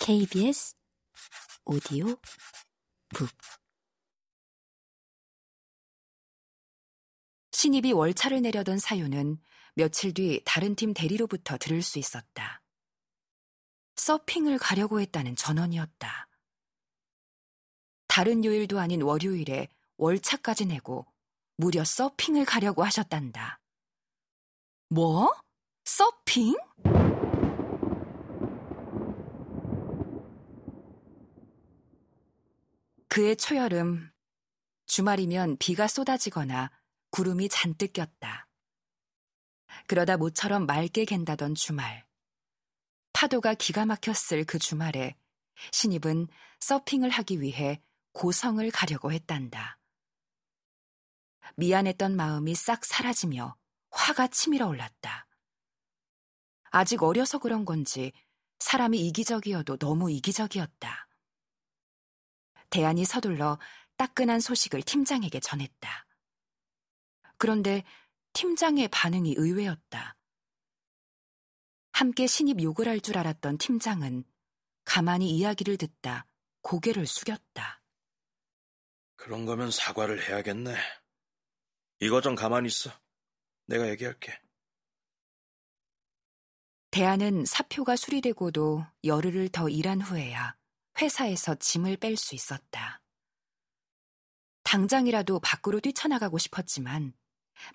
KBS 오디오 북 신입이 월차를 내려던 사유는 며칠 뒤 다른 팀 대리로부터 들을 수 있었다. 서핑을 가려고 했다는 전원이었다. 다른 요일도 아닌 월요일에 월차까지 내고 무려 서핑을 가려고 하셨단다. 뭐? 서핑? 그의 초여름, 주말이면 비가 쏟아지거나 구름이 잔뜩 꼈다. 그러다 모처럼 맑게 갠다던 주말. 파도가 기가 막혔을 그 주말에 신입은 서핑을 하기 위해 고성을 가려고 했단다. 미안했던 마음이 싹 사라지며 화가 치밀어 올랐다. 아직 어려서 그런 건지 사람이 이기적이어도 너무 이기적이었다. 대안이 서둘러 따끈한 소식을 팀장에게 전했다. 그런데 팀장의 반응이 의외였다. 함께 신입 욕을 할 줄 알았던 팀장은 가만히 이야기를 듣다 고개를 숙였다. 그런 거면 사과를 해야겠네. 이거 좀 가만히 있어. 내가 얘기할게. 대안은 사표가 수리되고도 열흘을 더 일한 후에야 회사에서 짐을 뺄 수 있었다. 당장이라도 밖으로 뛰쳐나가고 싶었지만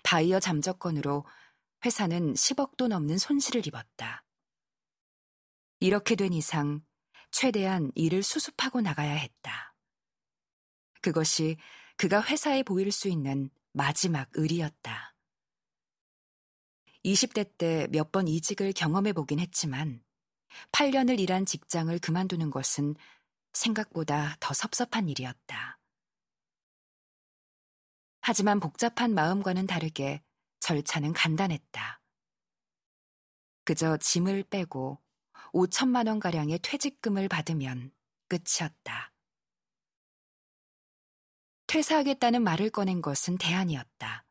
바이어 잠적건으로 회사는 10억도 넘는 손실을 입었다. 이렇게 된 이상 최대한 일을 수습하고 나가야 했다. 그것이 그가 회사에 보일 수 있는 마지막 의리였다. 20대 때 몇 번 이직을 경험해 보긴 했지만 8년을 일한 직장을 그만두는 것은 생각보다 더 섭섭한 일이었다. 하지만 복잡한 마음과는 다르게 절차는 간단했다. 그저 짐을 빼고 5천만 원가량의 퇴직금을 받으면 끝이었다. 퇴사하겠다는 말을 꺼낸 것은 대안이었다.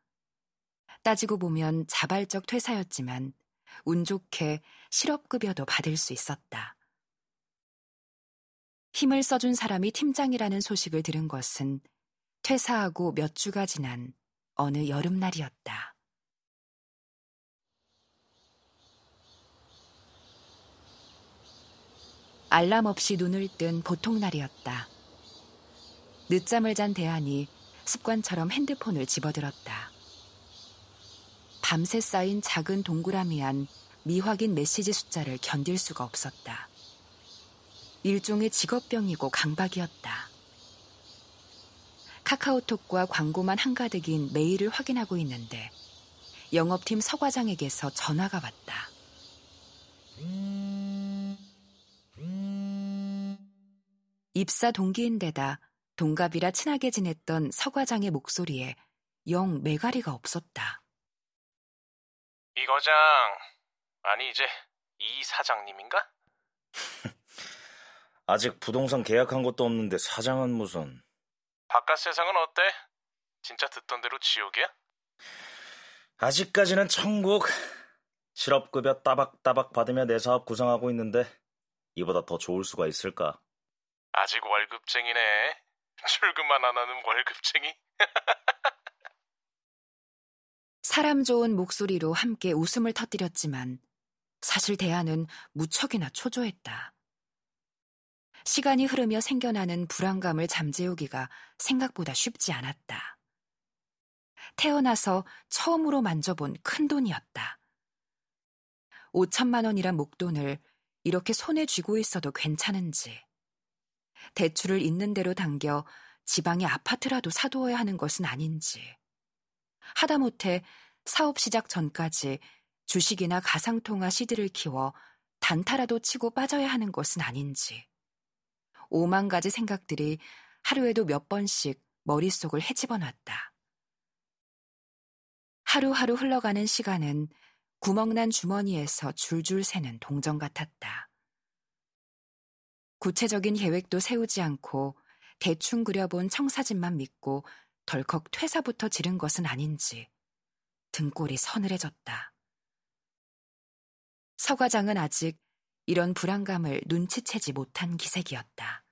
따지고 보면 자발적 퇴사였지만 운 좋게 실업급여도 받을 수 있었다. 힘을 써준 사람이 팀장이라는 소식을 들은 것은 퇴사하고 몇 주가 지난 어느 여름날이었다. 알람 없이 눈을 뜬 보통 날이었다. 늦잠을 잔 대안이 습관처럼 핸드폰을 집어들었다. 밤새 쌓인 작은 동그라미한 미확인 메시지 숫자를 견딜 수가 없었다. 일종의 직업병이고 강박이었다. 카카오톡과 광고만 한가득인 메일을 확인하고 있는데 영업팀 서과장에게서 전화가 왔다. 입사 동기인데다 동갑이라 친하게 지냈던 서과장의 목소리에 영 매가리가 없었다. 이 거장, 아니 이제 이 사장님인가? 아직 부동산 계약한 것도 없는데 사장은 무슨... 바깥 세상은 어때? 진짜 듣던 대로 지옥이야? 아직까지는 천국. 실업급여 따박따박 받으며 내 사업 구성하고 있는데 이보다 더 좋을 수가 있을까? 아직 월급쟁이네. 출근만 안 하는 월급쟁이. 사람 좋은 목소리로 함께 웃음을 터뜨렸지만 사실 대안은 무척이나 초조했다. 시간이 흐르며 생겨나는 불안감을 잠재우기가 생각보다 쉽지 않았다. 태어나서 처음으로 만져본 큰 돈이었다. 5천만 원이란 목돈을 이렇게 손에 쥐고 있어도 괜찮은지, 대출을 있는 대로 당겨 지방의 아파트라도 사두어야 하는 것은 아닌지, 하다못해 사업 시작 전까지 주식이나 가상통화 시드를 키워 단타라도 치고 빠져야 하는 것은 아닌지, 오만 가지 생각들이 하루에도 몇 번씩 머릿속을 헤집어 놨다. 하루하루 흘러가는 시간은 구멍난 주머니에서 줄줄 새는 동전 같았다. 구체적인 계획도 세우지 않고 대충 그려본 청사진만 믿고 덜컥 퇴사부터 지른 것은 아닌지 등골이 서늘해졌다. 서과장은 아직 이런 불안감을 눈치채지 못한 기색이었다.